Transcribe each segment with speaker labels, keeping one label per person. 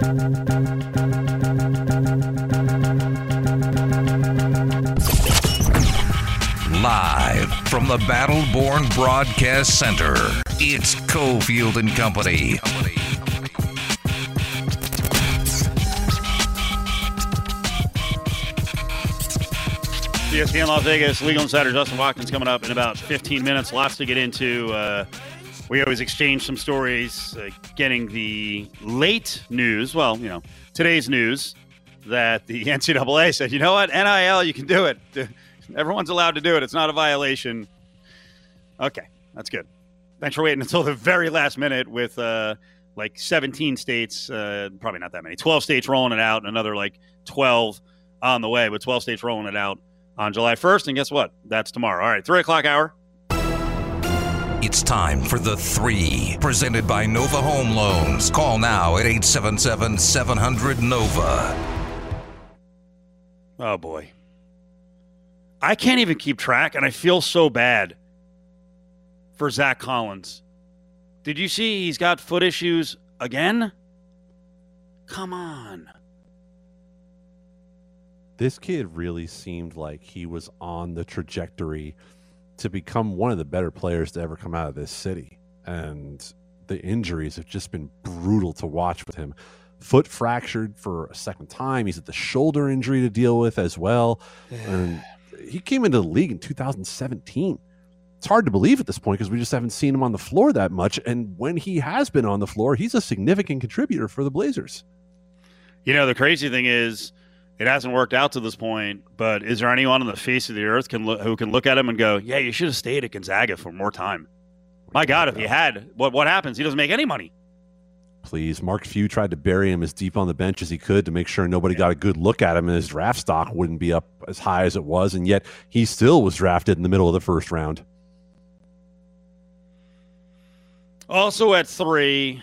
Speaker 1: Live from the Battleborn Broadcast Center, it's Cofield and Company.
Speaker 2: ESPN Las Vegas, Legal Insider Justin Watkins coming up in about 15 minutes. Lots to get into. Uh, we always exchange some stories, uh, getting the late news. Well, you know, today's news that the NCAA said, you know what, NIL, you can do it. Everyone's allowed to do it. It's not a violation. Okay, that's good. Thanks for waiting until the very last minute with uh, like 17 states, uh, probably not that many, 12 states rolling it out, and another like 12 on the way, but 12 states rolling it out on July 1st. And guess what? That's tomorrow. All right, three o'clock hour.
Speaker 1: It's time for the three, presented by Nova Home Loans. Call now at 877 700 Nova.
Speaker 2: Oh, boy. I can't even keep track, and I feel so bad for Zach Collins. Did you see he's got foot issues again? Come on.
Speaker 3: This kid really seemed like he was on the trajectory to become one of the better players to ever come out of this city. And the injuries have just been brutal to watch with him. Foot fractured for a second time. He's at the shoulder injury to deal with as well. And he came into the league in 2017. It's hard to believe at this point because we just haven't seen him on the floor that much. And when he has been on the floor, he's a significant contributor for the Blazers.
Speaker 2: You know, the crazy thing is, it hasn't worked out to this point, but is there anyone on the face of the earth can look, who can look at him and go, "Yeah, you should have stayed at Gonzaga for more time"? My God, if he had, what what happens? He doesn't make any money.
Speaker 3: Please, Mark Few tried to bury him as deep on the bench as he could to make sure nobody got a good look at him, and his draft stock wouldn't be up as high as it was, and yet he still was drafted in the middle of the first round.
Speaker 2: Also at three,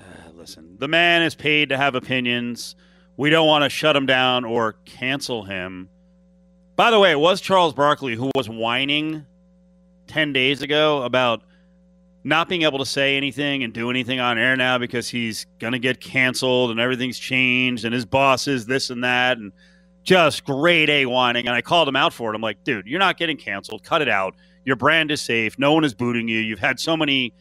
Speaker 2: uh, listen, the man is paid to have opinions. We don't want to shut him down or cancel him. By the way, it was Charles Barkley who was whining 10 days ago about not being able to say anything and do anything on air now because he's going to get canceled and everything's changed and his boss is this and that and just grade A whining. And I called him out for it. I'm like, dude, you're not getting canceled. Cut it out. Your brand is safe. No one is booting you. You've had so many,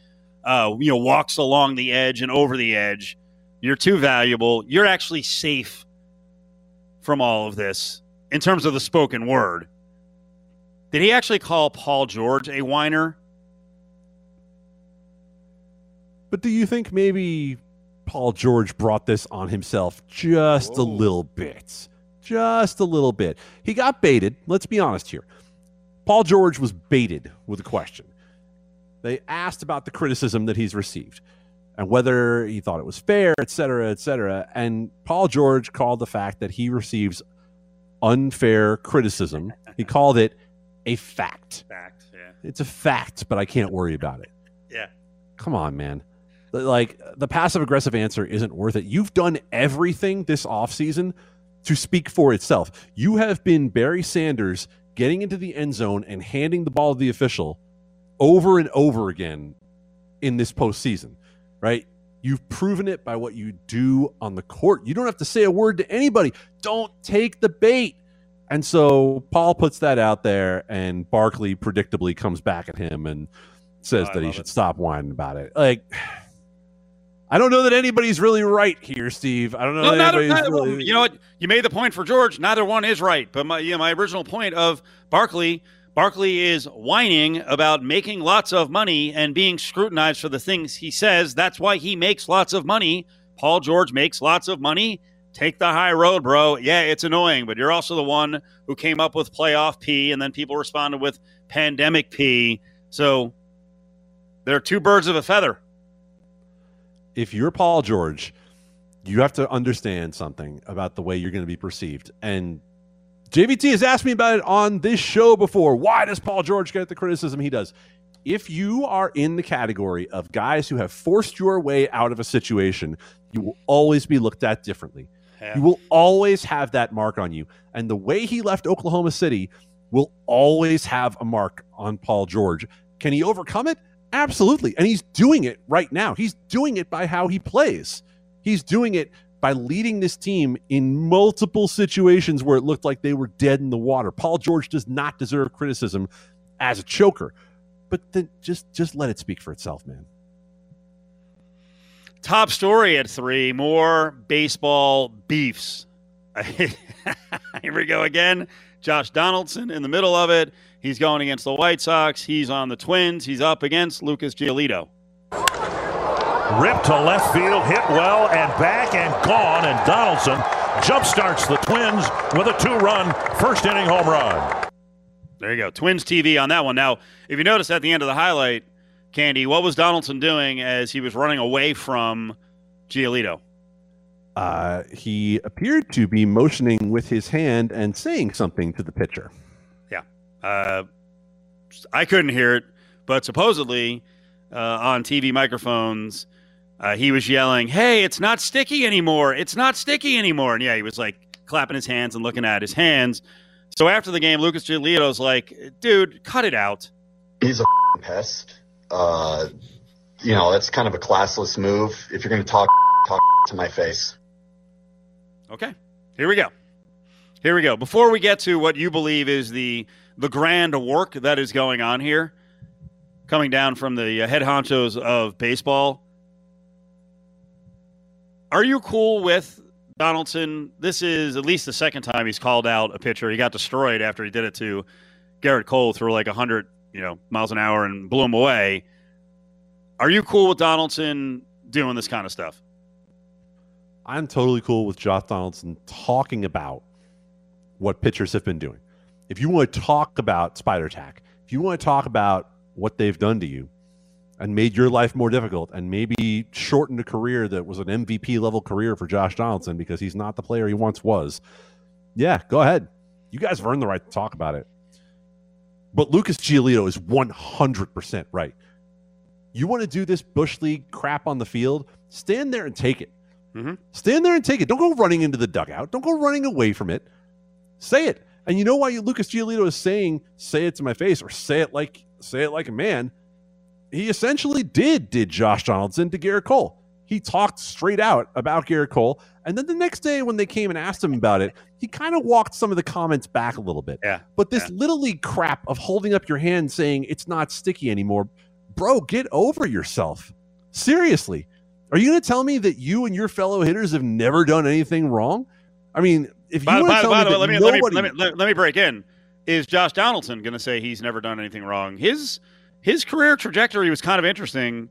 Speaker 2: uh, you know, walks along the edge and over the edge. You're too valuable. You're actually safe from all of this in terms of the spoken word. Did he actually call Paul George a whiner?
Speaker 3: But do you think maybe Paul George brought this on himself just Whoa. a little bit? Just a little bit. He got baited. Let's be honest here. Paul George was baited with a question. They asked about the criticism that he's received and whether he thought it was fair, et cetera, et cetera. And Paul George called the fact that he receives unfair criticism, he called it a fact.
Speaker 2: Fact, yeah.
Speaker 3: It's a fact, but I can't worry about it.
Speaker 2: Yeah.
Speaker 3: Come on, man. Like the passive aggressive answer isn't worth it. You've done everything this offseason to speak for itself. You have been Barry Sanders getting into the end zone and handing the ball to the official over and over again in this postseason, right? You've proven it by what you do on the court. You don't have to say a word to anybody. Don't take the bait. And so Paul puts that out there, and Barkley predictably comes back at him and says oh, that he should it. stop whining about it. Like, I don't know that anybody's really right here, Steve. I don't know. No,
Speaker 2: not, not, really... You know what? You made the point for George. Neither one is right. But my, you know, my original point of Barkley, Barkley is whining about making lots of money and being scrutinized for the things he says. That's why he makes lots of money. Paul George makes lots of money. Take the high road, bro. Yeah, it's annoying, but you're also the one who came up with playoff P, and then people responded with pandemic P. So there are two birds of a feather
Speaker 3: if you're Paul George, you have to understand something about the way you're going to be perceived. And JVT has asked me about it on this show before. Why does Paul George get the criticism he does? If you are in the category of guys who have forced your way out of a situation, you will always be looked at differently. Yeah. You will always have that mark on you. And the way he left Oklahoma City will always have a mark on Paul George. Can he overcome it? Absolutely. And he's doing it right now. He's doing it by how he plays. He's doing it by leading this team in multiple situations where it looked like they were dead in the water. Paul George does not deserve criticism as a choker, but then just just let it speak for itself, man.
Speaker 2: Top story at three more baseball beefs. Here we go again. Josh Donaldson in the middle of it. He's going against the White Sox. He's on the Twins. He's up against Lucas Giolito.
Speaker 4: Ripped to left field, hit well, and back and gone. And Donaldson jumpstarts the Twins with a two run first inning home run.
Speaker 2: There you go. Twins TV on that one. Now, if you notice at the end of the highlight, Candy, what was Donaldson doing as he was running away from Giolito?
Speaker 3: Uh, he appeared to be motioning with his hand and saying something to the pitcher.
Speaker 2: Yeah. Uh, I couldn't hear it, but supposedly uh, on TV microphones, uh, he was yelling, "Hey, it's not sticky anymore! It's not sticky anymore!" And yeah, he was like clapping his hands and looking at his hands. So after the game, Lucas Giolito's like, "Dude, cut it out."
Speaker 5: He's a pest. Uh, you know, that's kind of a classless move. If you're going to talk, talk to my face.
Speaker 2: Okay, here we go. Here we go. Before we get to what you believe is the the grand work that is going on here, coming down from the head honchos of baseball, are you cool with Donaldson? This is at least the second time he's called out a pitcher. He got destroyed after he did it to Gerrit Cole through like hundred, you know, miles an hour and blew him away. Are you cool with Donaldson doing this kind of stuff?
Speaker 3: I'm totally cool with Josh Donaldson talking about what pitchers have been doing. If you want to talk about Spider Tack, if you want to talk about what they've done to you and made your life more difficult and maybe shortened a career that was an MVP level career for Josh Donaldson because he's not the player he once was, yeah, go ahead. You guys have earned the right to talk about it. But Lucas Giolito is 100% right. You want to do this Bush League crap on the field? Stand there and take it.
Speaker 2: Mm-hmm.
Speaker 3: Stand there and take it. Don't go running into the dugout. Don't go running away from it. Say it. And you know why you, Lucas Giolito is saying, "Say it to my face" or "Say it like say it like a man." He essentially did did Josh Donaldson to Gerrit Cole. He talked straight out about Gerrit Cole, and then the next day when they came and asked him about it, he kind of walked some of the comments back a little bit.
Speaker 2: Yeah.
Speaker 3: But this
Speaker 2: yeah.
Speaker 3: little league crap of holding up your hand saying it's not sticky anymore, bro, get over yourself. Seriously. Are you going to tell me that you and your fellow hitters have never done anything wrong? I mean, if you
Speaker 2: by,
Speaker 3: want
Speaker 2: by,
Speaker 3: to tell
Speaker 2: by
Speaker 3: me
Speaker 2: the way, let
Speaker 3: that
Speaker 2: me, let me
Speaker 3: nobody-
Speaker 2: let me let, let me break in. Is Josh Donaldson going to say he's never done anything wrong? His his career trajectory was kind of interesting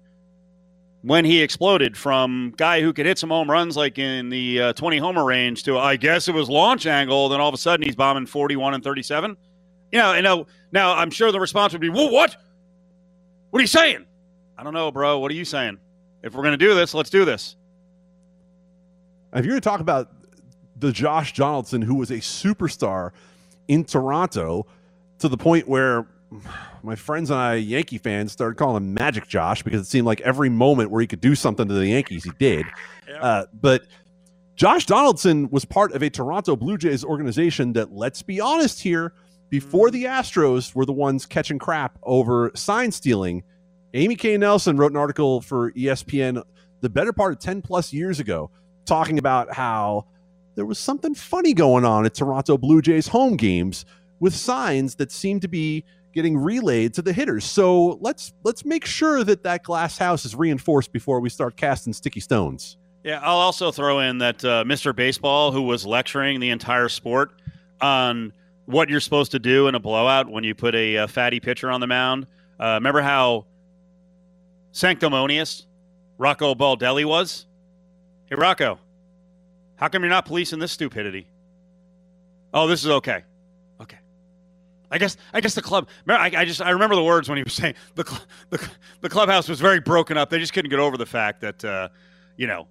Speaker 2: when he exploded from guy who could hit some home runs like in the uh, 20 homer range to I guess it was launch angle. Then all of a sudden he's bombing 41 and 37. You know, and now now I'm sure the response would be, "Well, what? What are you saying?" I don't know, bro. What are you saying? If we're to do this, let's do this.
Speaker 3: If you're to talk about the Josh Donaldson who was a superstar in Toronto to the point where my friends and I, Yankee fans, started calling him Magic Josh because it seemed like every moment where he could do something to the Yankees, he did. Uh, but Josh Donaldson was part of a Toronto Blue Jays organization that, let's be honest here, before the Astros were the ones catching crap over sign stealing. Amy K. Nelson wrote an article for ESPN the better part of 10 plus years ago talking about how there was something funny going on at Toronto Blue Jays home games with signs that seemed to be getting relayed to the hitters. So let's let's make sure that that glass house is reinforced before we start casting sticky stones.
Speaker 2: Yeah, I'll also throw in that uh, Mr. Baseball, who was lecturing the entire sport on what you're supposed to do in a blowout when you put a, uh fatty pitcher on the mound. Uh, remember how sanctimonious Rocco Baldelli was? Hey, Rocco, how come you're not policing this stupidity? Oh, this is. Okay. I guess I guess the club. I, I just I remember the words when he was saying the cl- the, the clubhouse was very broken up. They just couldn't get over the fact that uh, you know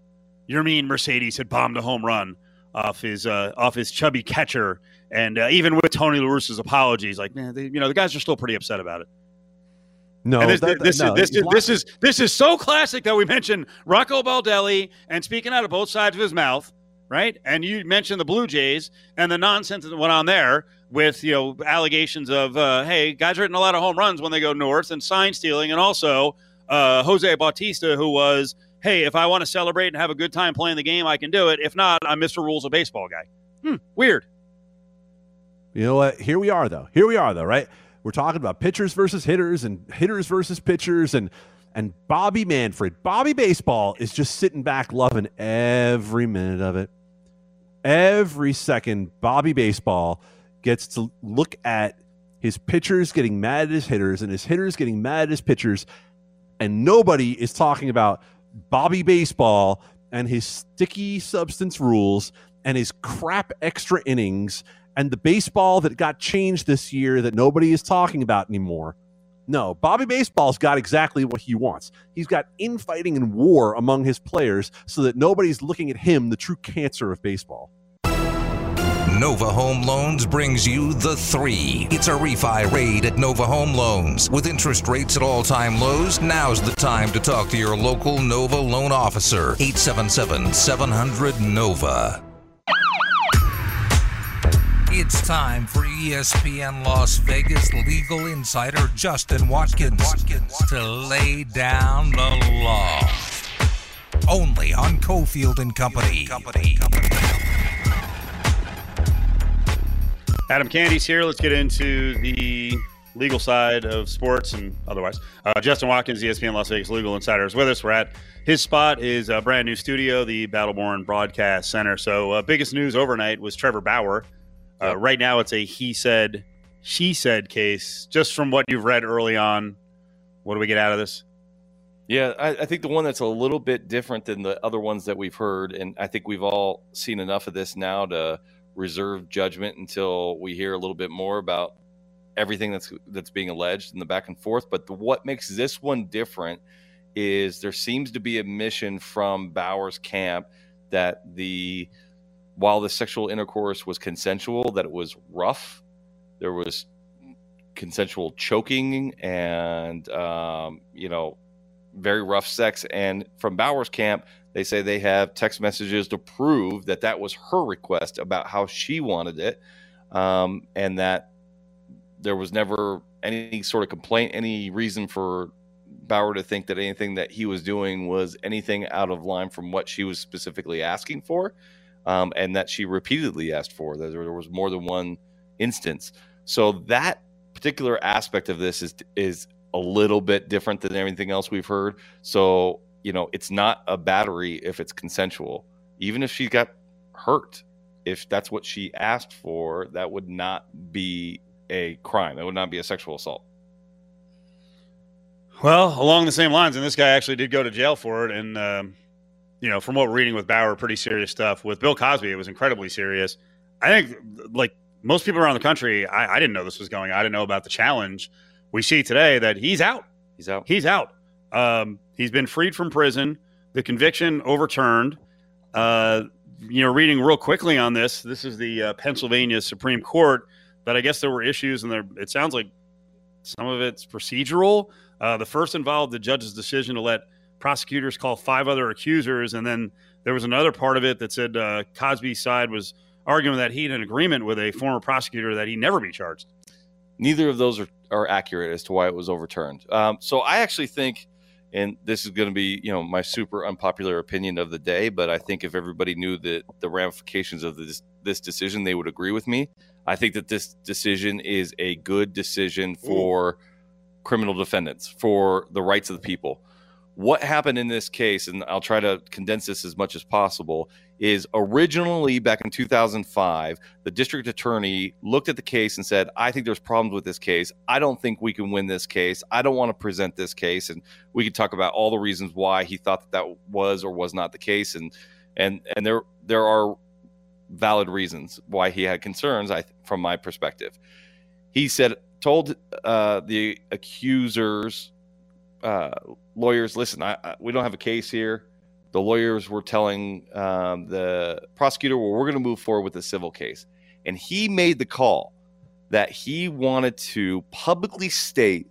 Speaker 2: Yermin Mercedes had bombed a home run off his uh, off his chubby catcher, and uh, even with Tony La Russa's apologies, like man, they, you know the guys are still pretty upset about it.
Speaker 3: No,
Speaker 2: And this,
Speaker 3: that-
Speaker 2: this,
Speaker 3: no,
Speaker 2: is, this, is, this is this is so classic that we mentioned Rocco Baldelli and speaking out of both sides of his mouth, right? And you mentioned the Blue Jays and the nonsense that went on there with you know allegations of uh, hey guys are hitting a lot of home runs when they go north and sign stealing, and also uh, Jose Bautista who was hey, if I want to celebrate and have a good time playing the game, I can do it. If not, I'm Mr. Rules of Baseball guy. Hmm, weird.
Speaker 3: You know what? Here we are, though. Here we are, though, right? We're talking about pitchers versus hitters and hitters versus pitchers and and Bobby Manfred. Bobby Baseball is just sitting back loving every minute of it. Every second, Bobby Baseball gets to look at his pitchers getting mad at his hitters and his hitters getting mad at his pitchers. And nobody is talking about Bobby Baseball and his sticky substance rules and his crap extra innings and the baseball that got changed this year that nobody is talking about anymore. No, Bobby Baseball's got exactly what he wants. He's got infighting and war among his players so that nobody's looking at him, the true cancer of baseball.
Speaker 1: Nova Home Loans brings you the three. It's a refi raid at Nova Home Loans. With interest rates at all time lows, now's the time to talk to your local Nova loan officer. 877 700 Nova. It's time for ESPN Las Vegas legal insider Justin Watkins, to lay down the law. Only on Cofield and Company. Company.
Speaker 2: Adam Candy's here. Let's get into the legal side of sports and otherwise. Uh, Justin Watkins, ESPN Las Vegas legal insider, is with us. We're at his spot, is a brand new studio, the Battleborn Broadcast Center. So, uh, biggest news overnight was Trevor Bauer. Uh, yep. Right now, it's a he said, she said case. Just from what you've read early on, what do we get out of this?
Speaker 6: Yeah, I, I, think the one that's a little bit different than the other ones that we've heard, and I think we've all seen enough of this now to reserve judgment until we hear a little bit more about everything that's that's being alleged in the back and forth. But the, what makes this one different is there seems to be a mission from Bauer's camp that the while the sexual intercourse was consensual, that it was rough. There was consensual choking and um, you know very rough sex. And from Bauer's camp, they say they have text messages to prove that that was her request about how she wanted it, um, and that there was never any sort of complaint, any reason for Bauer to think that anything that he was doing was anything out of line from what she was specifically asking for, um, and that she repeatedly asked for. That there was more than one instance. So that particular aspect of this is is a little bit different than everything else we've heard. So you know, it's not a battery if it's consensual. Even if she got hurt, if that's what she asked for, that would not be a crime. It would not be a sexual assault.
Speaker 2: Well, along the same lines, and this guy actually did go to jail for it. And, um, you know, from what we're reading with Bauer, pretty serious stuff. With Bill Cosby, it was incredibly serious. I think, like most people around the country, I, I didn't know this was going. I didn't know about the challenge. We see today that he's out.
Speaker 6: He's out.
Speaker 2: He's out. Um, he's been freed from prison. The conviction overturned. Uh, you know, reading real quickly on this, this is the uh, Pennsylvania Supreme Court. But I guess there were issues, and there. It sounds like some of it's procedural. Uh, the first involved the judge's decision to let prosecutors call five other accusers, and then there was another part of it that said uh, Cosby's side was arguing that he had an agreement with a former prosecutor that he never be charged.
Speaker 6: Neither of those are, are accurate as to why it was overturned. Um, so I actually think and this is going to be you know my super unpopular opinion of the day but i think if everybody knew that the ramifications of this this decision they would agree with me i think that this decision is a good decision for Ooh. criminal defendants for the rights of the people what happened in this case, and I'll try to condense this as much as possible, is originally back in 2005, the district attorney looked at the case and said, I think there's problems with this case. I don't think we can win this case. I don't want to present this case. And we could talk about all the reasons why he thought that that was or was not the case. And, and, and there, there are valid reasons why he had concerns, I, from my perspective. He said, told uh, the accusers, uh, lawyers, listen, I, I, we don't have a case here. The lawyers were telling um, the prosecutor, well, we're going to move forward with a civil case. And he made the call that he wanted to publicly state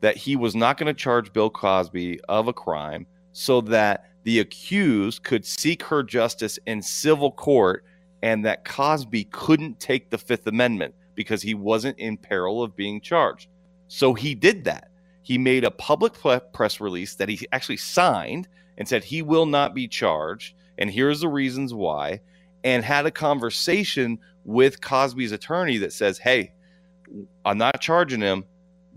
Speaker 6: that he was not going to charge Bill Cosby of a crime so that the accused could seek her justice in civil court and that Cosby couldn't take the Fifth Amendment because he wasn't in peril of being charged. So he did that he made a public press release that he actually signed and said he will not be charged, and here's the reasons why, and had a conversation with Cosby's attorney that says, "Hey, I'm not charging him,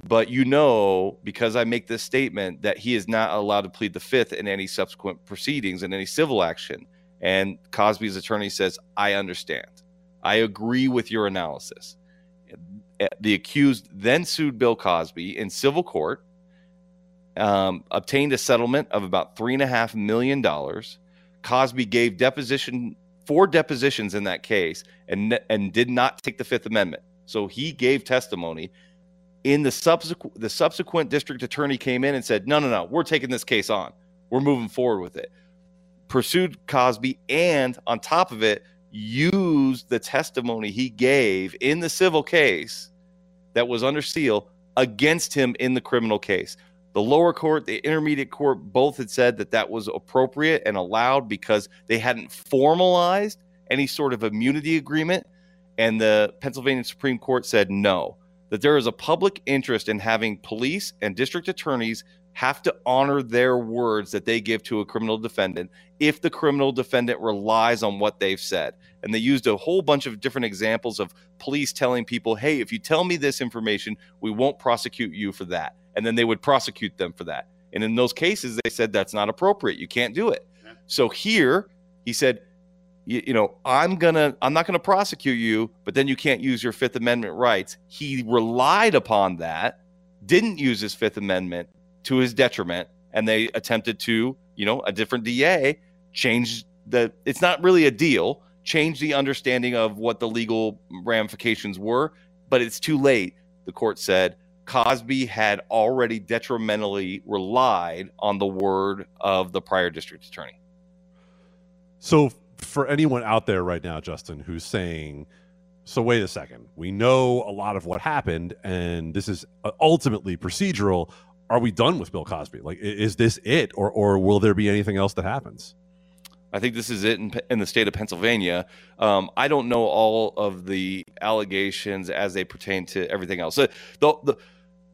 Speaker 6: but you know, because I make this statement, that he is not allowed to plead the fifth in any subsequent proceedings in any civil action." And Cosby's attorney says, "I understand. I agree with your analysis." The accused then sued Bill Cosby in civil court um, obtained a settlement of about three and a half million dollars. Cosby gave deposition four depositions in that case and and did not take the Fifth Amendment. So he gave testimony. In the subsequent, the subsequent district attorney came in and said, "No, no, no, we're taking this case on. We're moving forward with it." Pursued Cosby, and on top of it, used the testimony he gave in the civil case that was under seal against him in the criminal case. The lower court, the intermediate court, both had said that that was appropriate and allowed because they hadn't formalized any sort of immunity agreement. And the Pennsylvania Supreme Court said no, that there is a public interest in having police and district attorneys have to honor their words that they give to a criminal defendant if the criminal defendant relies on what they've said. And they used a whole bunch of different examples of police telling people, hey, if you tell me this information, we won't prosecute you for that and then they would prosecute them for that. And in those cases, they said that's not appropriate. You can't do it. Yeah. So here, he said, you, you know, I'm gonna, I'm not gonna prosecute you, but then you can't use your Fifth Amendment rights. He relied upon that, didn't use his Fifth Amendment to his detriment, and they attempted to, you know, a different DA change the. It's not really a deal. Change the understanding of what the legal ramifications were, but it's too late. The court said Cosby had already detrimentally relied on the word of the prior district attorney.
Speaker 3: So, for anyone out there right now, Justin, who's saying, so wait a second, we know a lot of what happened, and this is uh, ultimately procedural. Are we done with Bill Cosby? Like, is this it, or or will there be anything else that happens?
Speaker 6: I think this is it in, in the state of Pennsylvania. Um, I don't know all of the allegations as they pertain to everything else. So the, the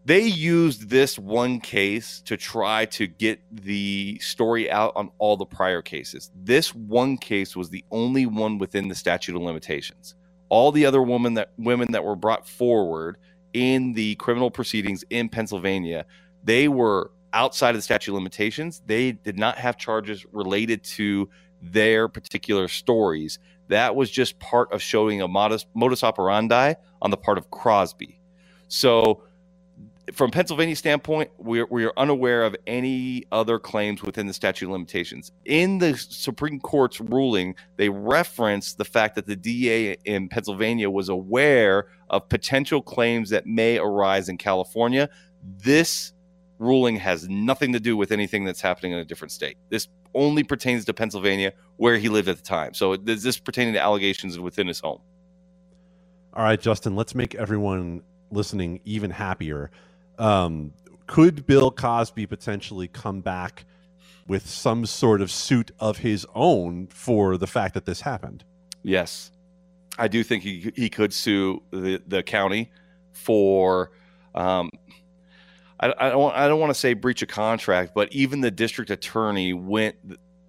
Speaker 6: they used this one case to try to get the story out on all the prior cases. This one case was the only one within the statute of limitations. All the other women that women that were brought forward in the criminal proceedings in Pennsylvania, they were outside of the statute of limitations. They did not have charges related to their particular stories. That was just part of showing a modest modus operandi on the part of Crosby. So from Pennsylvania standpoint, we are, we are unaware of any other claims within the statute of limitations. In the Supreme Court's ruling, they reference the fact that the DA in Pennsylvania was aware of potential claims that may arise in California. This ruling has nothing to do with anything that's happening in a different state. This only pertains to Pennsylvania, where he lived at the time. So, is this pertaining to allegations within his home?
Speaker 3: All right, Justin, let's make everyone listening even happier. Um, could Bill Cosby potentially come back with some sort of suit of his own for the fact that this happened?
Speaker 6: Yes, I do think he he could sue the the county for. Um, I, I don't I don't want to say breach of contract, but even the district attorney went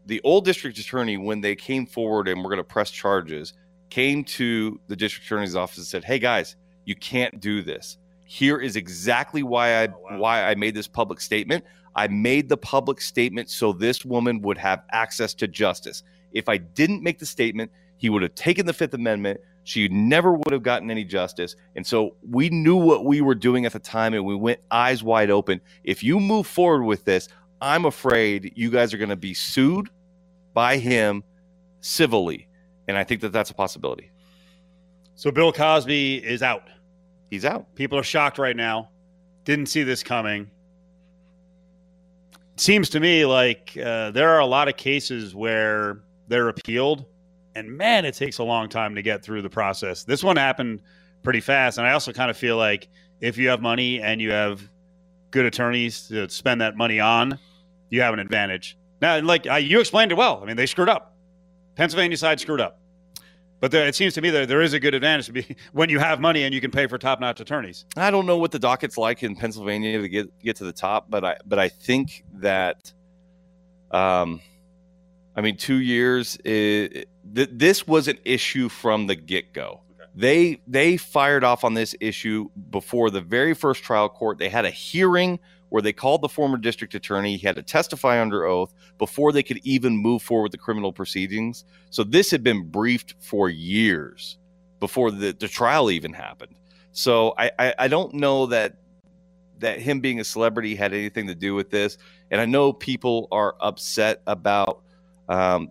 Speaker 6: the old district attorney when they came forward and were going to press charges came to the district attorney's office and said, "Hey guys, you can't do this here is exactly why I oh, wow. why I made this public statement. I made the public statement so this woman would have access to justice. If I didn't make the statement, he would have taken the Fifth Amendment. She never would have gotten any justice. And so we knew what we were doing at the time and we went eyes wide open. If you move forward with this, I'm afraid you guys are going to be sued by him civilly. And I think that that's a possibility.
Speaker 2: So Bill Cosby is out
Speaker 6: he's out.
Speaker 2: People are shocked right now. Didn't see this coming. Seems to me like uh, there are a lot of cases where they're appealed, and man, it takes a long time to get through the process. This one happened pretty fast, and I also kind of feel like if you have money and you have good attorneys to spend that money on, you have an advantage. Now, like you explained it well. I mean, they screwed up. Pennsylvania side screwed up. But there, it seems to me that there is a good advantage to be when you have money and you can pay for top-notch attorneys.
Speaker 6: I don't know what the docket's like in Pennsylvania to get get to the top, but I but I think that Um, I mean, two years. It, th- this was an issue from the get go. They they fired off on this issue before the very first trial court. They had a hearing where they called the former district attorney. He had to testify under oath before they could even move forward with the criminal proceedings. So this had been briefed for years before the, the trial even happened. So I, I, I don't know that that him being a celebrity had anything to do with this. And I know people are upset about um,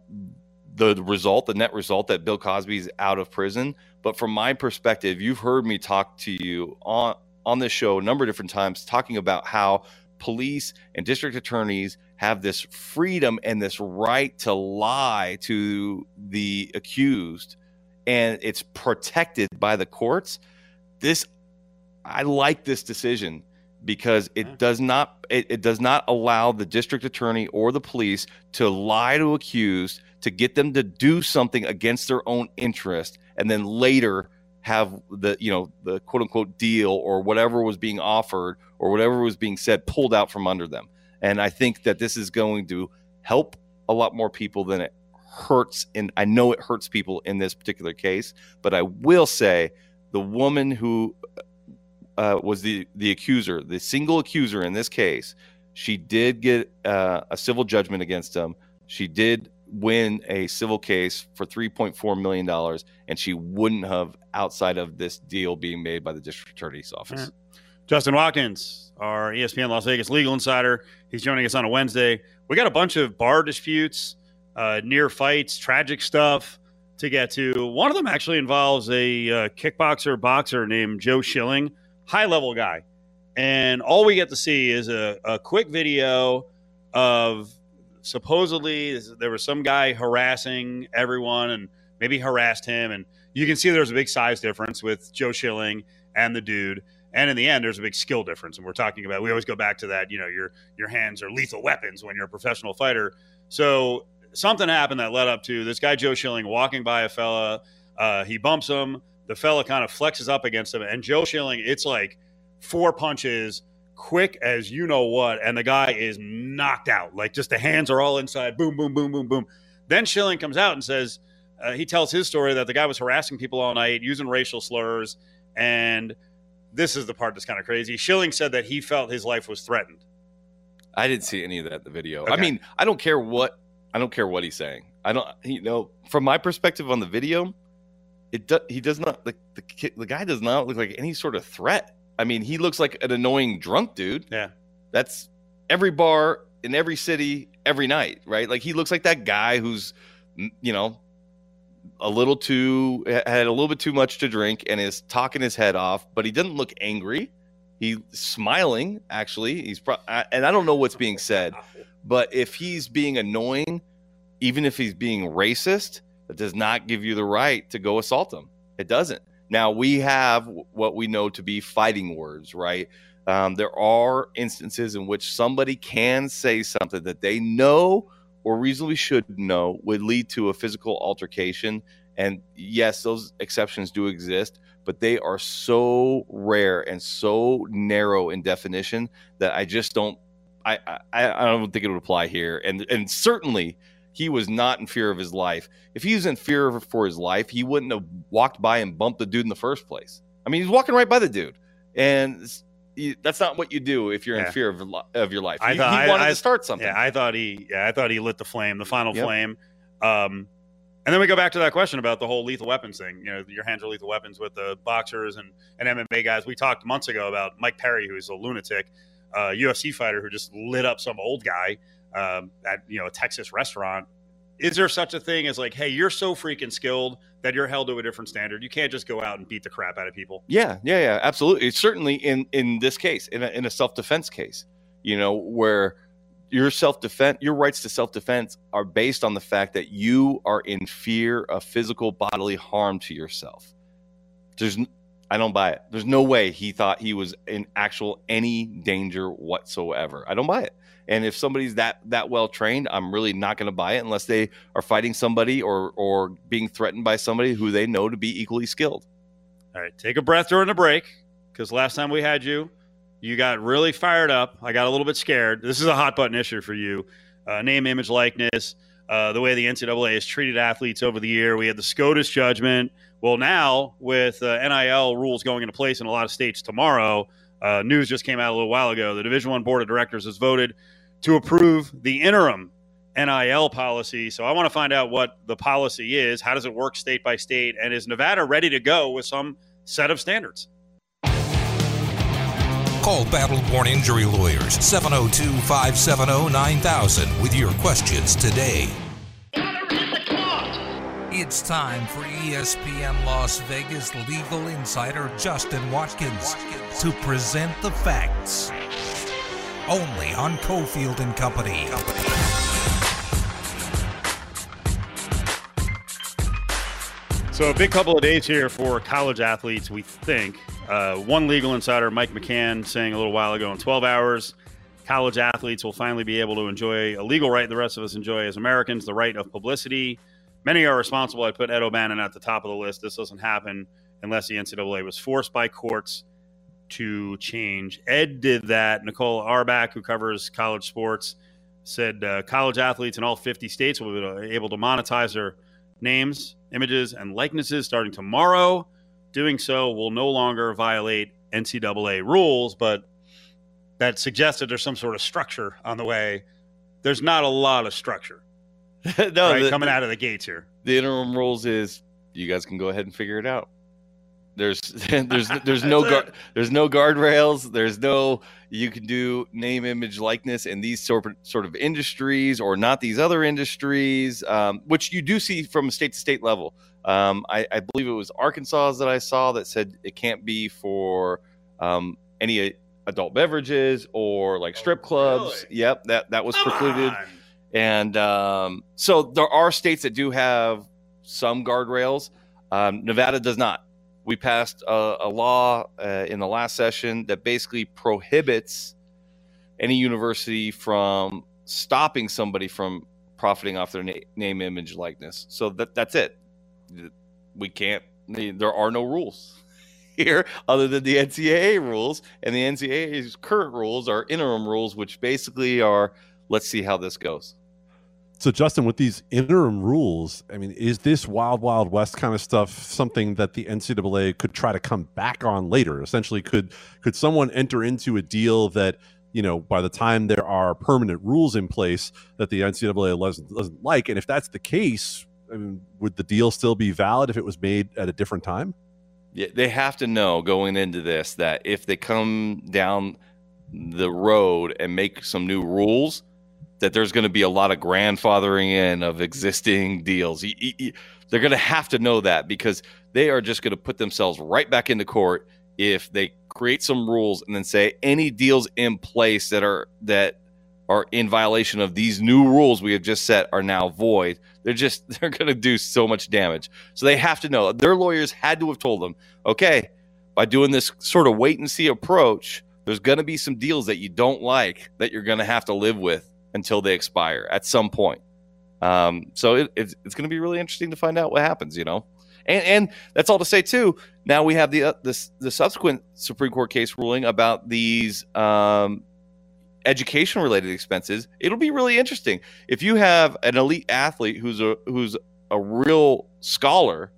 Speaker 6: the result, the net result that Bill Cosby's out of prison. But from my perspective, you've heard me talk to you on on this show a number of different times talking about how police and district attorneys have this freedom and this right to lie to the accused and it's protected by the courts this i like this decision because it does not it, it does not allow the district attorney or the police to lie to accused to get them to do something against their own interest and then later have the you know the quote unquote deal or whatever was being offered or whatever was being said pulled out from under them. And i think that this is going to help a lot more people than it hurts and i know it hurts people in this particular case but i will say the woman who uh, was the the accuser the single accuser in this case she did get uh, a civil judgment against him she did win a civil case for 3.4 million dollars and she wouldn't have outside of this deal being made by the district attorney's office.
Speaker 2: Justin Watkins, our ESPN Las Vegas legal insider. He's joining us on a Wednesday. We got a bunch of bar disputes, uh, near fights, tragic stuff to get to. One of them actually involves a uh, kickboxer boxer named Joe Schilling, high level guy. And all we get to see is a, a quick video of supposedly there was some guy harassing everyone and maybe harassed him. And you can see there's a big size difference with Joe Schilling and the dude. And in the end, there's a big skill difference. And we're talking about, we always go back to that, you know, your your hands are lethal weapons when you're a professional fighter. So something happened that led up to this guy, Joe Schilling, walking by a fella. Uh, he bumps him. The fella kind of flexes up against him. And Joe Schilling, it's like four punches, quick as you know what. And the guy is knocked out. Like just the hands are all inside. Boom, boom, boom, boom, boom. Then Schilling comes out and says, uh, he tells his story that the guy was harassing people all night, using racial slurs. And this is the part that's kind of crazy. Schilling said that he felt his life was threatened.
Speaker 6: i didn't see any of that in the video i mean i don't care what i don't care what he's saying i don't you know from my perspective on the video it do, he does not the, the guy does not look like any sort of threat. I mean he looks like an annoying drunk dude.
Speaker 2: Yeah.
Speaker 6: that's every bar in every city every night right? Like he looks like that guy who's you know a little too had a little bit too much to drink and is talking his head off but he doesn't look angry. He's smiling actually he's pro- I- and i don't know what's being said but if he's being annoying even if he's being racist that does not give you the right to go assault them. it doesn't now we have what we know to be fighting words right um, there are instances in which somebody can say something that they know or reasonably should know would lead to a physical altercation. And yes, those exceptions do exist, but they are so rare and so narrow in definition that I just don't. I, I, I don't think it would apply here. And and certainly he was not in fear of his life. If he was in fear for his life, he wouldn't have walked by and bumped the dude in the first place. I mean, he's walking right by the dude, and that's not what you do if you're
Speaker 2: Yeah.
Speaker 6: in fear of, of your life.
Speaker 2: I
Speaker 6: he,
Speaker 2: thought-
Speaker 6: he
Speaker 2: I-
Speaker 6: wanted
Speaker 2: I-
Speaker 6: to start something.
Speaker 2: Yeah, I thought he. Yeah, I thought he lit the flame, the final
Speaker 6: Yep.
Speaker 2: flame. Um, and then we go back to that question about the whole lethal weapons thing. You know, your hands are lethal weapons with the boxers and, and MMA guys. We talked months ago about Mike Perry, who's a lunatic, uh, UFC fighter who just lit up some old guy um, at you know a Texas restaurant. Is there such a thing as like, hey, you're so freaking skilled that you're held to a different standard? You can't just go out and beat the crap out of people.
Speaker 6: Yeah, yeah, yeah, absolutely. Certainly in in this case, in a, in a self defense case, you know, where your self defense, your rights to self defense are based on the fact that you are in fear of physical bodily harm to yourself. There's, I don't buy it. There's no way he thought he was in actual any danger whatsoever. I don't buy it. And if somebody's that that well trained, I'm really not going to buy it unless they are fighting somebody or or being threatened by somebody who they know to be equally skilled.
Speaker 2: All right, take a breath during the break because last time we had you, you got really fired up. I got a little bit scared. This is a hot button issue for you. uh, name, image, likeness, uh, the way the NCAA has treated athletes over the year. We had the SCOTUS judgment. Well, now with uh, NIL rules going into place in a lot of states tomorrow, uh, news just came out a little while ago. The Division One Board of Directors has voted to approve the interim NIL policy. So I want to find out what the policy is. How does it work state by state? And is Nevada ready to go with some set of standards?
Speaker 1: Call Battle Born Injury Lawyers 702 570 9000 with your questions today. It's time for ESPN Las Vegas legal insider Justin Watkins to present the facts. Only on Cofield and Company.
Speaker 2: So a big couple of days here for college athletes, we think. Uh, one legal insider, Mike McCann, saying a little while ago, in 12 hours, college athletes will finally be able to enjoy a legal right the rest of us enjoy as Americans, the right of publicity. Many are responsible. I put Ed O'Bannon at the top of the list. This doesn't happen unless the NCAA was forced by courts to change. Ed did that. Nicole Auerbach, who covers college sports, said uh, college athletes in all 50 states will be able to monetize their names, images, and likenesses starting tomorrow. Doing so will no longer violate NCAA rules, but that suggests that there's some sort of structure on the way. There's not a lot of structure
Speaker 6: no,
Speaker 2: right,
Speaker 6: the,
Speaker 2: coming out of the gates here.
Speaker 6: the interim rules is you guys can go ahead and figure it out. There's there's there's no guard there's no guardrails. There's no you can do name, image, likeness in these sort of sort of industries or not these other industries, um, which you do see from a state to state level. Um, I, I believe it was Arkansas that I saw that said it can't be for um, any adult beverages or like strip clubs.
Speaker 2: really?
Speaker 6: Yep, that that was
Speaker 2: Come
Speaker 6: precluded.
Speaker 2: on.
Speaker 6: And um, so there are states that do have some guardrails. Um, Nevada does not. We passed a, a law uh, in the last session that basically prohibits any university from stopping somebody from profiting off their na- name, image, likeness. So that that's it. We can't. There are no rules here other than the NCAA rules, and the NCAA's current rules are interim rules, which basically are let's see how this goes.
Speaker 3: So, Justin, with these interim rules, I mean, is this wild, wild west kind of stuff something that the NCAA could try to come back on later? Essentially, could could someone enter into a deal that you know by the time there are permanent rules in place that the NCAA doesn't, doesn't like, and if that's the case, I mean, would the deal still be valid if it was made at a different time?
Speaker 6: Yeah, they have to know going into this that if they come down the road and make some new rules, that there's going to be a lot of grandfathering in of existing deals. They're going to have to know that because they are just going to put themselves right back into court if they create some rules and then say any deals in place that are that are in violation of these new rules we have just set are now void. They're just they're going to do so much damage. So they have to know. Their lawyers had to have told them, okay, by doing this sort of wait and see approach, there's going to be some deals that you don't like that you're going to have to live with until they expire at some point. Um, so it, it's, it's going to be really interesting to find out what happens, you know. And and that's all to say too. Now we have the uh, the the subsequent Supreme Court case ruling about these um, education related expenses. It'll be really interesting if you have an elite athlete who's a who's a real scholar,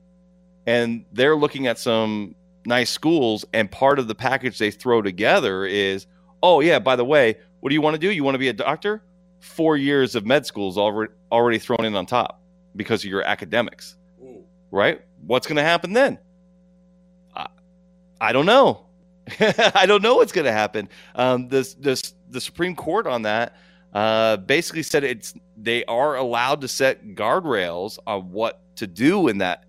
Speaker 6: and they're looking at some nice schools, and part of the package they throw together is, oh yeah, by the way, what do you want to do? You want to be a doctor? Four years of med school is already already thrown in on top because of your academics, right? What's going to happen then? I, I don't know. I don't know what's going to happen. Um, this this the Supreme Court on that uh, basically said it's they are allowed to set guardrails on what to do in that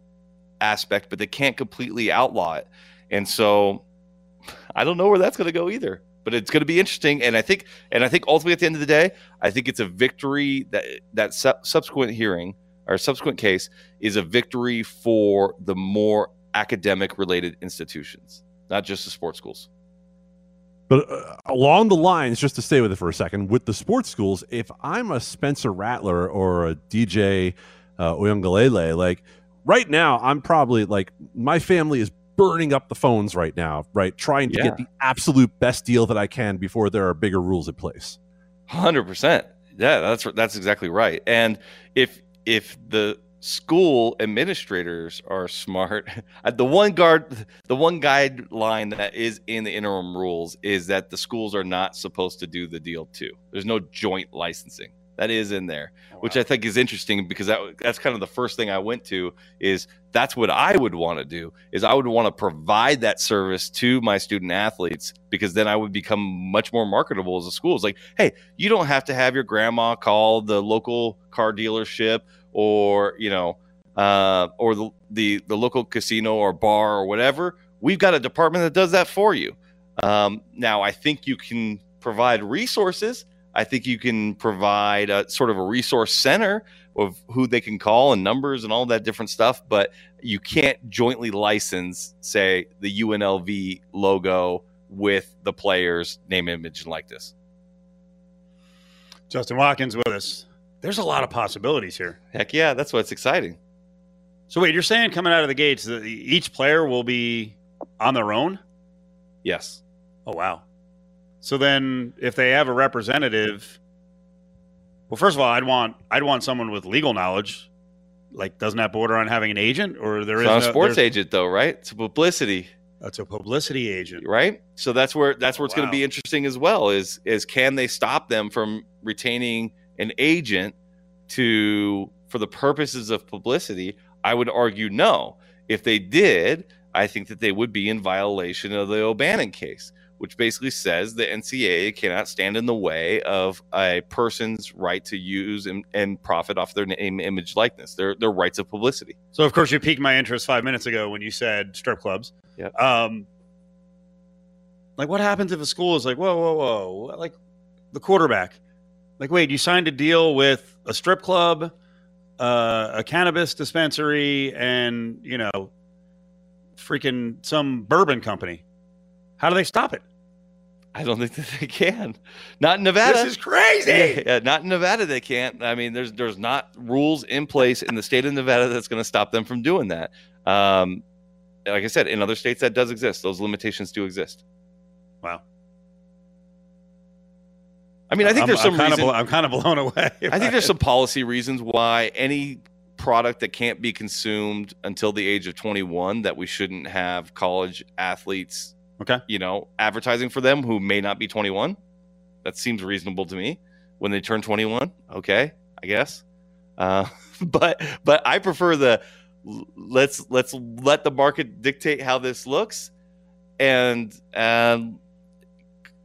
Speaker 6: aspect, but they can't completely outlaw it. And so I don't know where that's going to go either. But it's going to be interesting, and I think, and I think ultimately at the end of the day, I think it's a victory that that su- subsequent hearing or subsequent case is a victory for the more academic related institutions, not just the sports schools.
Speaker 3: But uh, along the lines, just to stay with it for a second, with the sports schools, if I'm a Spencer Rattler or a DJ uh, Uiagalelei, like right now, I'm probably like my family is burning up the phones right now, right, trying to
Speaker 6: Yeah.
Speaker 3: get the absolute best deal that I can before there are bigger rules in place.
Speaker 6: Hundred percent. Yeah, that's that's exactly right. And if if the school administrators are smart, uh, the one guard the one guideline that is in the interim rules is that the schools are not supposed to do the deal too. There's no joint licensing. That is in there, which I think is interesting because that that's kind of the first thing I went to is that's what I would want to do is I would want to provide that service to my student athletes because then I would become much more marketable as a school. It's like, hey, you don't have to have your grandma call the local car dealership or you know uh, or the, the the local casino or bar or whatever. We've got a department that does that for you. Um, now, I think you can provide resources I think you can provide a sort of a resource center of who they can call and numbers and all that different stuff, but you can't jointly license, say, the UNLV logo with the player's name, image, and likeness.
Speaker 2: Justin Watkins with us. There's a lot of possibilities here.
Speaker 6: Heck yeah, that's what's exciting.
Speaker 2: So wait, you're saying coming out of the gates that each player will be on their own?
Speaker 6: Yes.
Speaker 2: Oh wow. So then, if they have a representative, well, first of all, I'd want I'd want someone with legal knowledge. Like, doesn't that border on having an agent, or there
Speaker 6: it's
Speaker 2: is
Speaker 6: not
Speaker 2: no,
Speaker 6: a sports agent though, right? It's a publicity,
Speaker 2: That's a publicity agent,
Speaker 6: right? So that's where that's oh, where it's going to be interesting as well. Is is can they stop them from retaining an agent to for the purposes of publicity? I would argue no. If they did, I think that they would be in violation of the O'Bannon case, which basically says the NCAA cannot stand in the way of a person's right to use and, and profit off their name, image, likeness, their their rights of publicity.
Speaker 2: So of course you piqued my interest five minutes ago when you said strip clubs.
Speaker 6: Yep.
Speaker 2: Um, like what happens if a school is like, whoa, whoa, whoa, like the quarterback, like wait, you signed a deal with a strip club, uh, a cannabis dispensary, and you know, freaking some bourbon company. How do they stop it?
Speaker 6: I don't think that they can. Not in Nevada.
Speaker 2: This is crazy.
Speaker 6: Yeah, yeah, not in Nevada they can't. I mean, there's there's not rules in place in the state of Nevada that's going to stop them from doing that. Um, like I said, in other states that does exist. Those limitations do exist.
Speaker 2: Wow.
Speaker 6: I mean, I think
Speaker 2: I'm,
Speaker 6: there's some
Speaker 2: I'm kind
Speaker 6: reason,
Speaker 2: of I'm kind of blown away.
Speaker 6: I think there's some policy reasons why any product that can't be consumed until the age of 21 that we shouldn't have college athletes
Speaker 2: Okay.
Speaker 6: you know advertising for them who may not be 21 that seems reasonable to me. When they turn 21 okay i guess. Uh, but but i prefer the let's let's let the market dictate how this looks. And um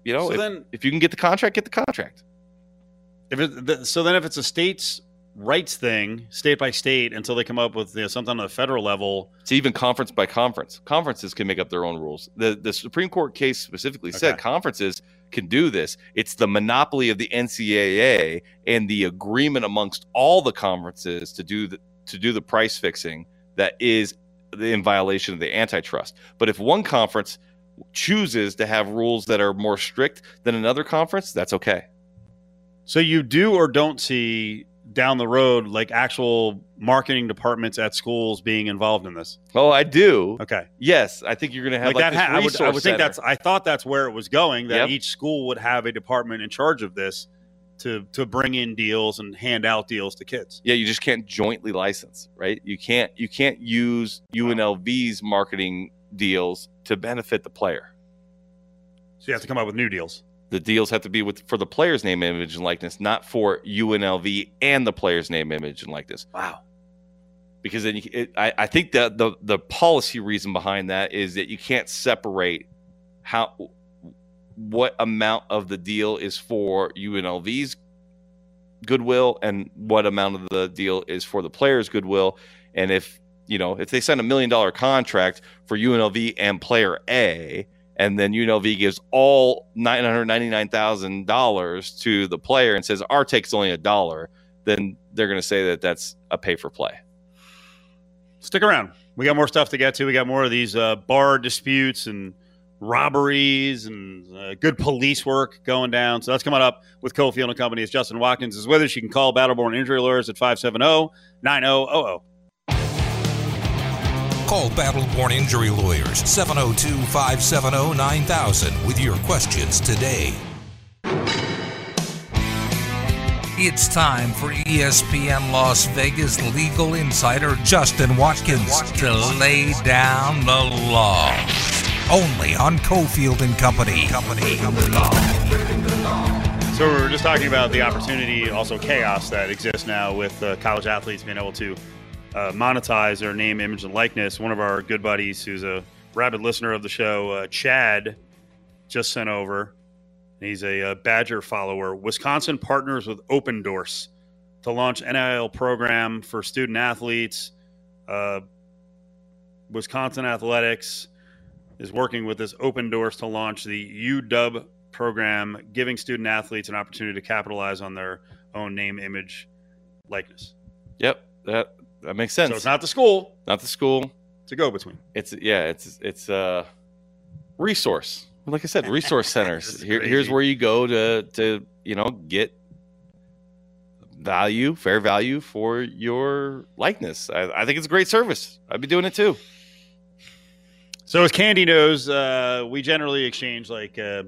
Speaker 6: you know
Speaker 2: So
Speaker 6: if,
Speaker 2: then-
Speaker 6: if you can get the contract get the contract.
Speaker 2: If it, the, so then if it's a state's rights thing, state by state, until they come up with you know, something on the federal level,
Speaker 6: It's even conference by conference. Conferences can make up their own rules. The the Supreme Court case specifically said
Speaker 2: Okay.
Speaker 6: conferences can do this. It's the monopoly of the NCAA and the agreement amongst all the conferences to do the to do the price fixing that is in violation of the antitrust. But if one conference chooses to have rules that are more strict than another conference, that's okay.
Speaker 2: so you do or don't see down the road like actual marketing departments at schools being involved in this.
Speaker 6: Oh, I do.
Speaker 2: Okay,
Speaker 6: Yes, I think you're going to have
Speaker 2: like,
Speaker 6: like,
Speaker 2: that. Ha- I would, I would think that's. I thought that's where it was going. That
Speaker 6: Yep.
Speaker 2: each school would have a department in charge of this to to bring in deals and hand out deals to kids.
Speaker 6: Yeah, you just can't jointly license, right? You can't you can't use UNLV's marketing deals to benefit the player.
Speaker 2: So you have to come up with new deals.
Speaker 6: The deals have to be with for the player's name, image, and likeness, not for UNLV and the player's name, image, and likeness.
Speaker 2: Wow.
Speaker 6: Because then you, it, I, I think that the the policy reason behind that is that you can't separate how what amount of the deal is for UNLV's goodwill and what amount of the deal is for the player's goodwill. And if you know if they sign a million dollar contract for UNLV and player A, and then UNLV gives all nine hundred ninety nine thousand dollars to the player and says our take's only a dollar, then they're going to say that that's a pay for play.
Speaker 2: Stick around. We got more stuff to get to. We got more of these uh, bar disputes and robberies and uh, good police work going down. So that's coming up with Cofield and Company. As Justin Watkins is with us, you can call Battleborn Injury Lawyers at 570 9000.
Speaker 1: Call Battleborn Injury Lawyers 702 570 9000 with your questions today. It's time for ESPN Las Vegas legal insider Justin Watkins to lay down the law. Only on Cofield and Company. Company.
Speaker 2: So we were just talking about the opportunity, also chaos that exists now with uh, college athletes being able to uh, monetize their name, image, and likeness. One of our good buddies, who's a rabid listener of the show, uh, Chad, just sent over. He's a, uh Badger follower. Wisconsin partners with Opendorse to launch NIL program for student athletes. Uh, Wisconsin Athletics is working with this Opendorse to launch the UW program, giving student athletes an opportunity to capitalize on their own name, image, likeness.
Speaker 6: Yep, that that makes sense.
Speaker 2: So it's not the school;
Speaker 6: not the school.
Speaker 2: it's a go-between.
Speaker 6: It's yeah, it's it's a resource. Like I said, resource centers. Here, here's where you go to to you know get value, fair value for your likeness. I, I think it's a great service. I'd be doing it too.
Speaker 2: So as Candy knows, uh, we generally exchange like uh,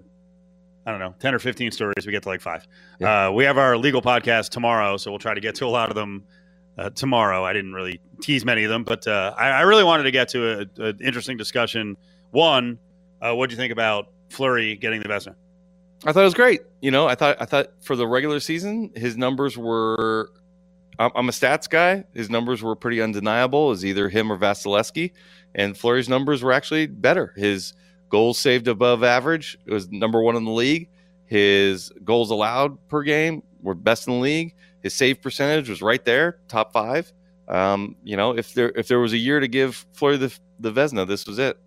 Speaker 2: I don't know, ten or fifteen stories. We get to like five. Uh, we have our legal podcast tomorrow, so we'll try to get to a lot of them uh, tomorrow. I didn't really tease many of them, but uh, I, I really wanted to get to an interesting discussion. One, uh, what do you think about Fleury getting the best?
Speaker 6: I thought it was great. You know, I thought I thought for the regular season, his numbers were. I'm, a stats guy. His numbers were pretty undeniable. As either him or Vasilevsky, and Fleury's numbers were actually better. His goals saved above average it was number one in the league. His goals allowed per game were best in the league. His save percentage was right there, top five. Um, you know, if there if there was a year to give Fleury the the Vezina, this was it.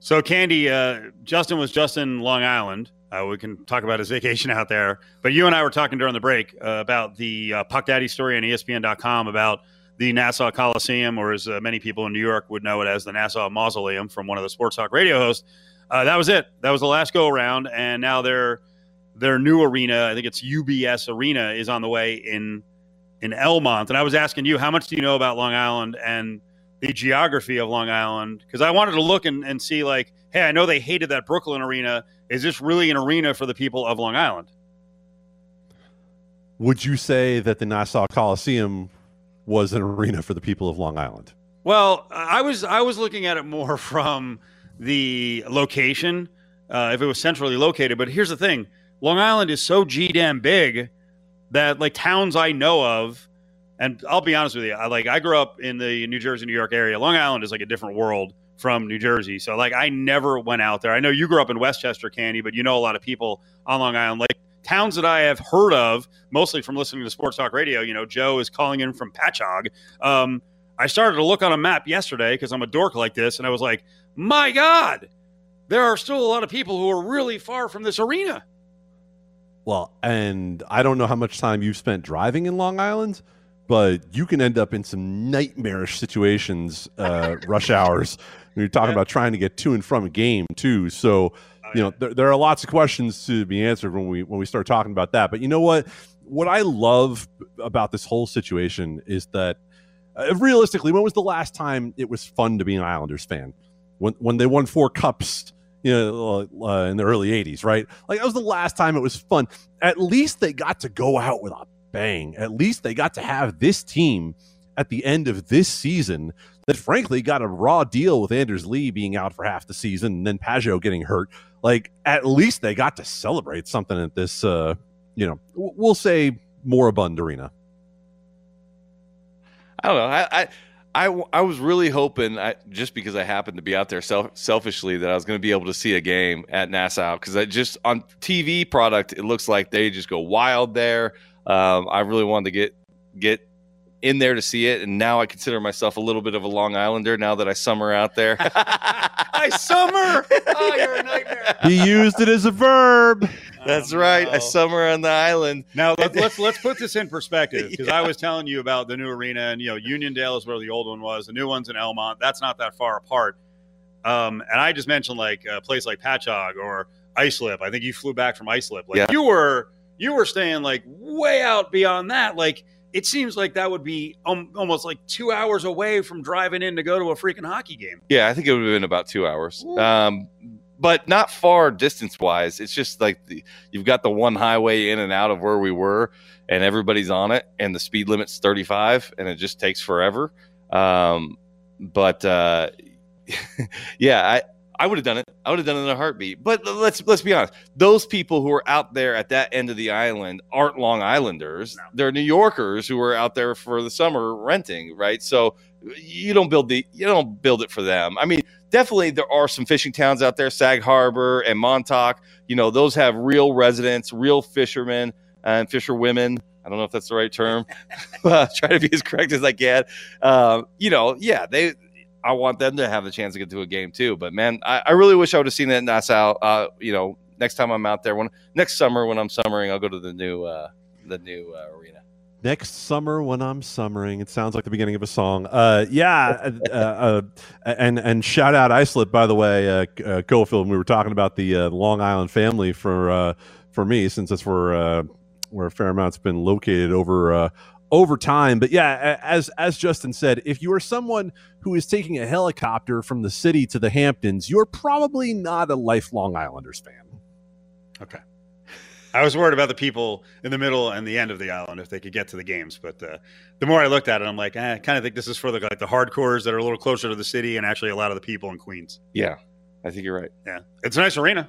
Speaker 2: So, Candy, uh, Justin was just in Long Island. Uh, we can talk about his vacation out there. But you and I were talking during the break uh, about the uh, Puck Daddy story on ESPN.com about the Nassau Coliseum, or as uh, many people in New York would know it as the Nassau Mausoleum from one of the Sports Talk radio hosts. Uh, that was it. That was the last go around. And now their their new arena, I think it's UBS Arena, is on the way in in Elmont. And I was asking you, how much do you know about Long Island and the geography of Long Island? Because I wanted to look and, and see, like, hey, I know they hated that Brooklyn arena. Is this really an arena for the people of Long Island?
Speaker 3: Would you say that the Nassau Coliseum was an arena for the people of Long Island?
Speaker 2: Well, I was I was looking at it more from the location, uh, if it was centrally located. But here's the thing: Long Island is so g damn big that like towns I know of, and I'll be honest with you, I like I grew up in the New Jersey, New York area. Long Island is like a different world from New Jersey. So like I never went out there. I know you grew up in Westchester, Candy, but you know a lot of people on Long Island. Like towns that I have heard of, mostly from listening to Sports Talk Radio. You know, Joe is calling in from Patchogue. Um, I started to look on a map yesterday because I'm a dork like this, and I was like, my God, there are still a lot of people who are really far from this arena.
Speaker 3: Well, and I don't know how much time you've spent driving in Long Island, but you can end up in some nightmarish situations, uh, rush hours. When you're talking
Speaker 2: Yeah.
Speaker 3: about trying to get to and from a game too. So, you know, there, there are lots of questions to be answered when we when we start talking about that. But you know what? What I love about this whole situation is that uh, realistically, when was the last time it was fun to be an Islanders fan? When when they won four cups, you know, uh, in the early '80s, right? Like that was the last time it was fun. At least they got to go out with a bang. At least they got to have this team at the end of this season that frankly got a raw deal with Anders Lee being out for half the season and then Pageau getting hurt. Like at least they got to celebrate something at this uh, you know, we'll say moribund arena.
Speaker 6: I don't know. I, I, I, I was really hoping, I, just because I happened to be out there self, selfishly, that I was going to be able to see a game at Nassau because I just on TV product, it looks like they just go wild there. Um, I really wanted to get get in there to see it, and now I consider myself a little bit of a Long Islander now that I summer out there.
Speaker 2: I summer. Oh, you're a nightmare.
Speaker 3: He used it as a verb.
Speaker 6: That's
Speaker 2: Oh,
Speaker 6: right. I summer on the island.
Speaker 2: Now let's let's let's put this in perspective because I was telling you about the new arena and you know Uniondale is where the old one was. The new one's in Elmont. That's not that far apart. Um, and I just mentioned like a place like Patchogue or Islip. I think you flew back from Islip. Like
Speaker 6: Yeah.
Speaker 2: you were you were staying like way out beyond that. Like it seems like that would be um, almost like two hours away from driving in to go to a freaking hockey game.
Speaker 6: Yeah, I think it would have been about two hours. Um, but not far distance wise. It's just like the, you've got the one highway in and out of where we were, and everybody's on it, and the speed limit's 35, and it just takes forever. Um, but uh, yeah, I I would have done it. I would have done it in a heartbeat. But let's let's be honest. Those people who are out there at that end of the island aren't Long Islanders.
Speaker 2: No.
Speaker 6: They're New Yorkers who are out there for the summer renting, right? So you don't build the you don't build it for them. I mean, definitely there are some fishing towns out there, Sag Harbor and Montauk. You know, those have real residents, real fishermen and fisherwomen. I don't know if that's the right term. Try to be as correct as I can. Uh, you know, yeah, they I want them to have the chance to get to a game too. But man, I, I really wish I would have seen that in Nassau. Uh, you know, next time I'm out there, when next summer when I'm summering, I'll go to the new uh, the new uh, arena.
Speaker 3: Next summer when I'm summering, it sounds like the beginning of a song. Uh, yeah, uh, uh, and and shout out Islip by the way, uh, uh, Cofield. We were talking about the uh, Long Island family for uh, for me since that's where uh, where a fair amount's been located over uh, over time. But yeah, as as Justin said, if you are someone who is taking a helicopter from the city to the Hamptons, you're probably not a lifelong Islanders fan.
Speaker 2: Okay. I was worried about the people in the middle and the end of the island if they could get to the games, but uh, the more I looked at it, I'm like, eh, I kind of think this is for the like the hardcores that are a little closer to the city and actually a lot of the people in Queens.
Speaker 6: Yeah, I think you're right.
Speaker 2: Yeah, it's a nice arena.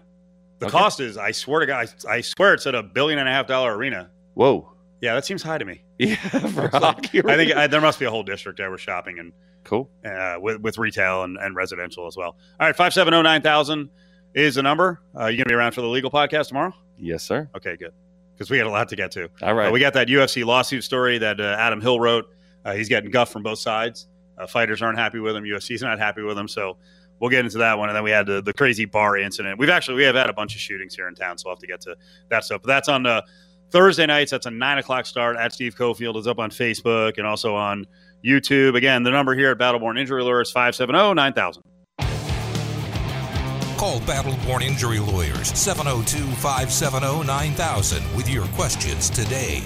Speaker 2: The
Speaker 6: Okay.
Speaker 2: cost is, I swear to God, I, I swear it's at a billion and a half dollar arena.
Speaker 6: Whoa.
Speaker 2: Yeah, that seems high to me.
Speaker 6: Yeah, for hockey.
Speaker 2: I think I, there must be a whole district there with shopping and
Speaker 6: cool.
Speaker 2: uh, with with retail and, and residential as well. All right, five seven zero nine thousand is the number. Uh, you gonna be around for the legal podcast tomorrow?
Speaker 6: Yes, sir.
Speaker 2: Okay, good. Because we had a lot to get to.
Speaker 6: All right.
Speaker 2: Uh, we got that UFC lawsuit story that uh, Adam Hill wrote. Uh, he's getting guff from both sides. Uh, fighters aren't happy with him. UFC's not happy with him. So we'll get into that one. And then we had the, the crazy bar incident. We've actually we have had a bunch of shootings here in town, so we'll have to get to that stuff. But that's on uh, Thursday nights. That's a nine o'clock start at Steve Cofield. is up on Facebook and also on YouTube. Again, the number here at Battleborn Injury Lawyers is 570 9000.
Speaker 1: Call Battleborn Injury Lawyers 702 570 9000 with your questions today.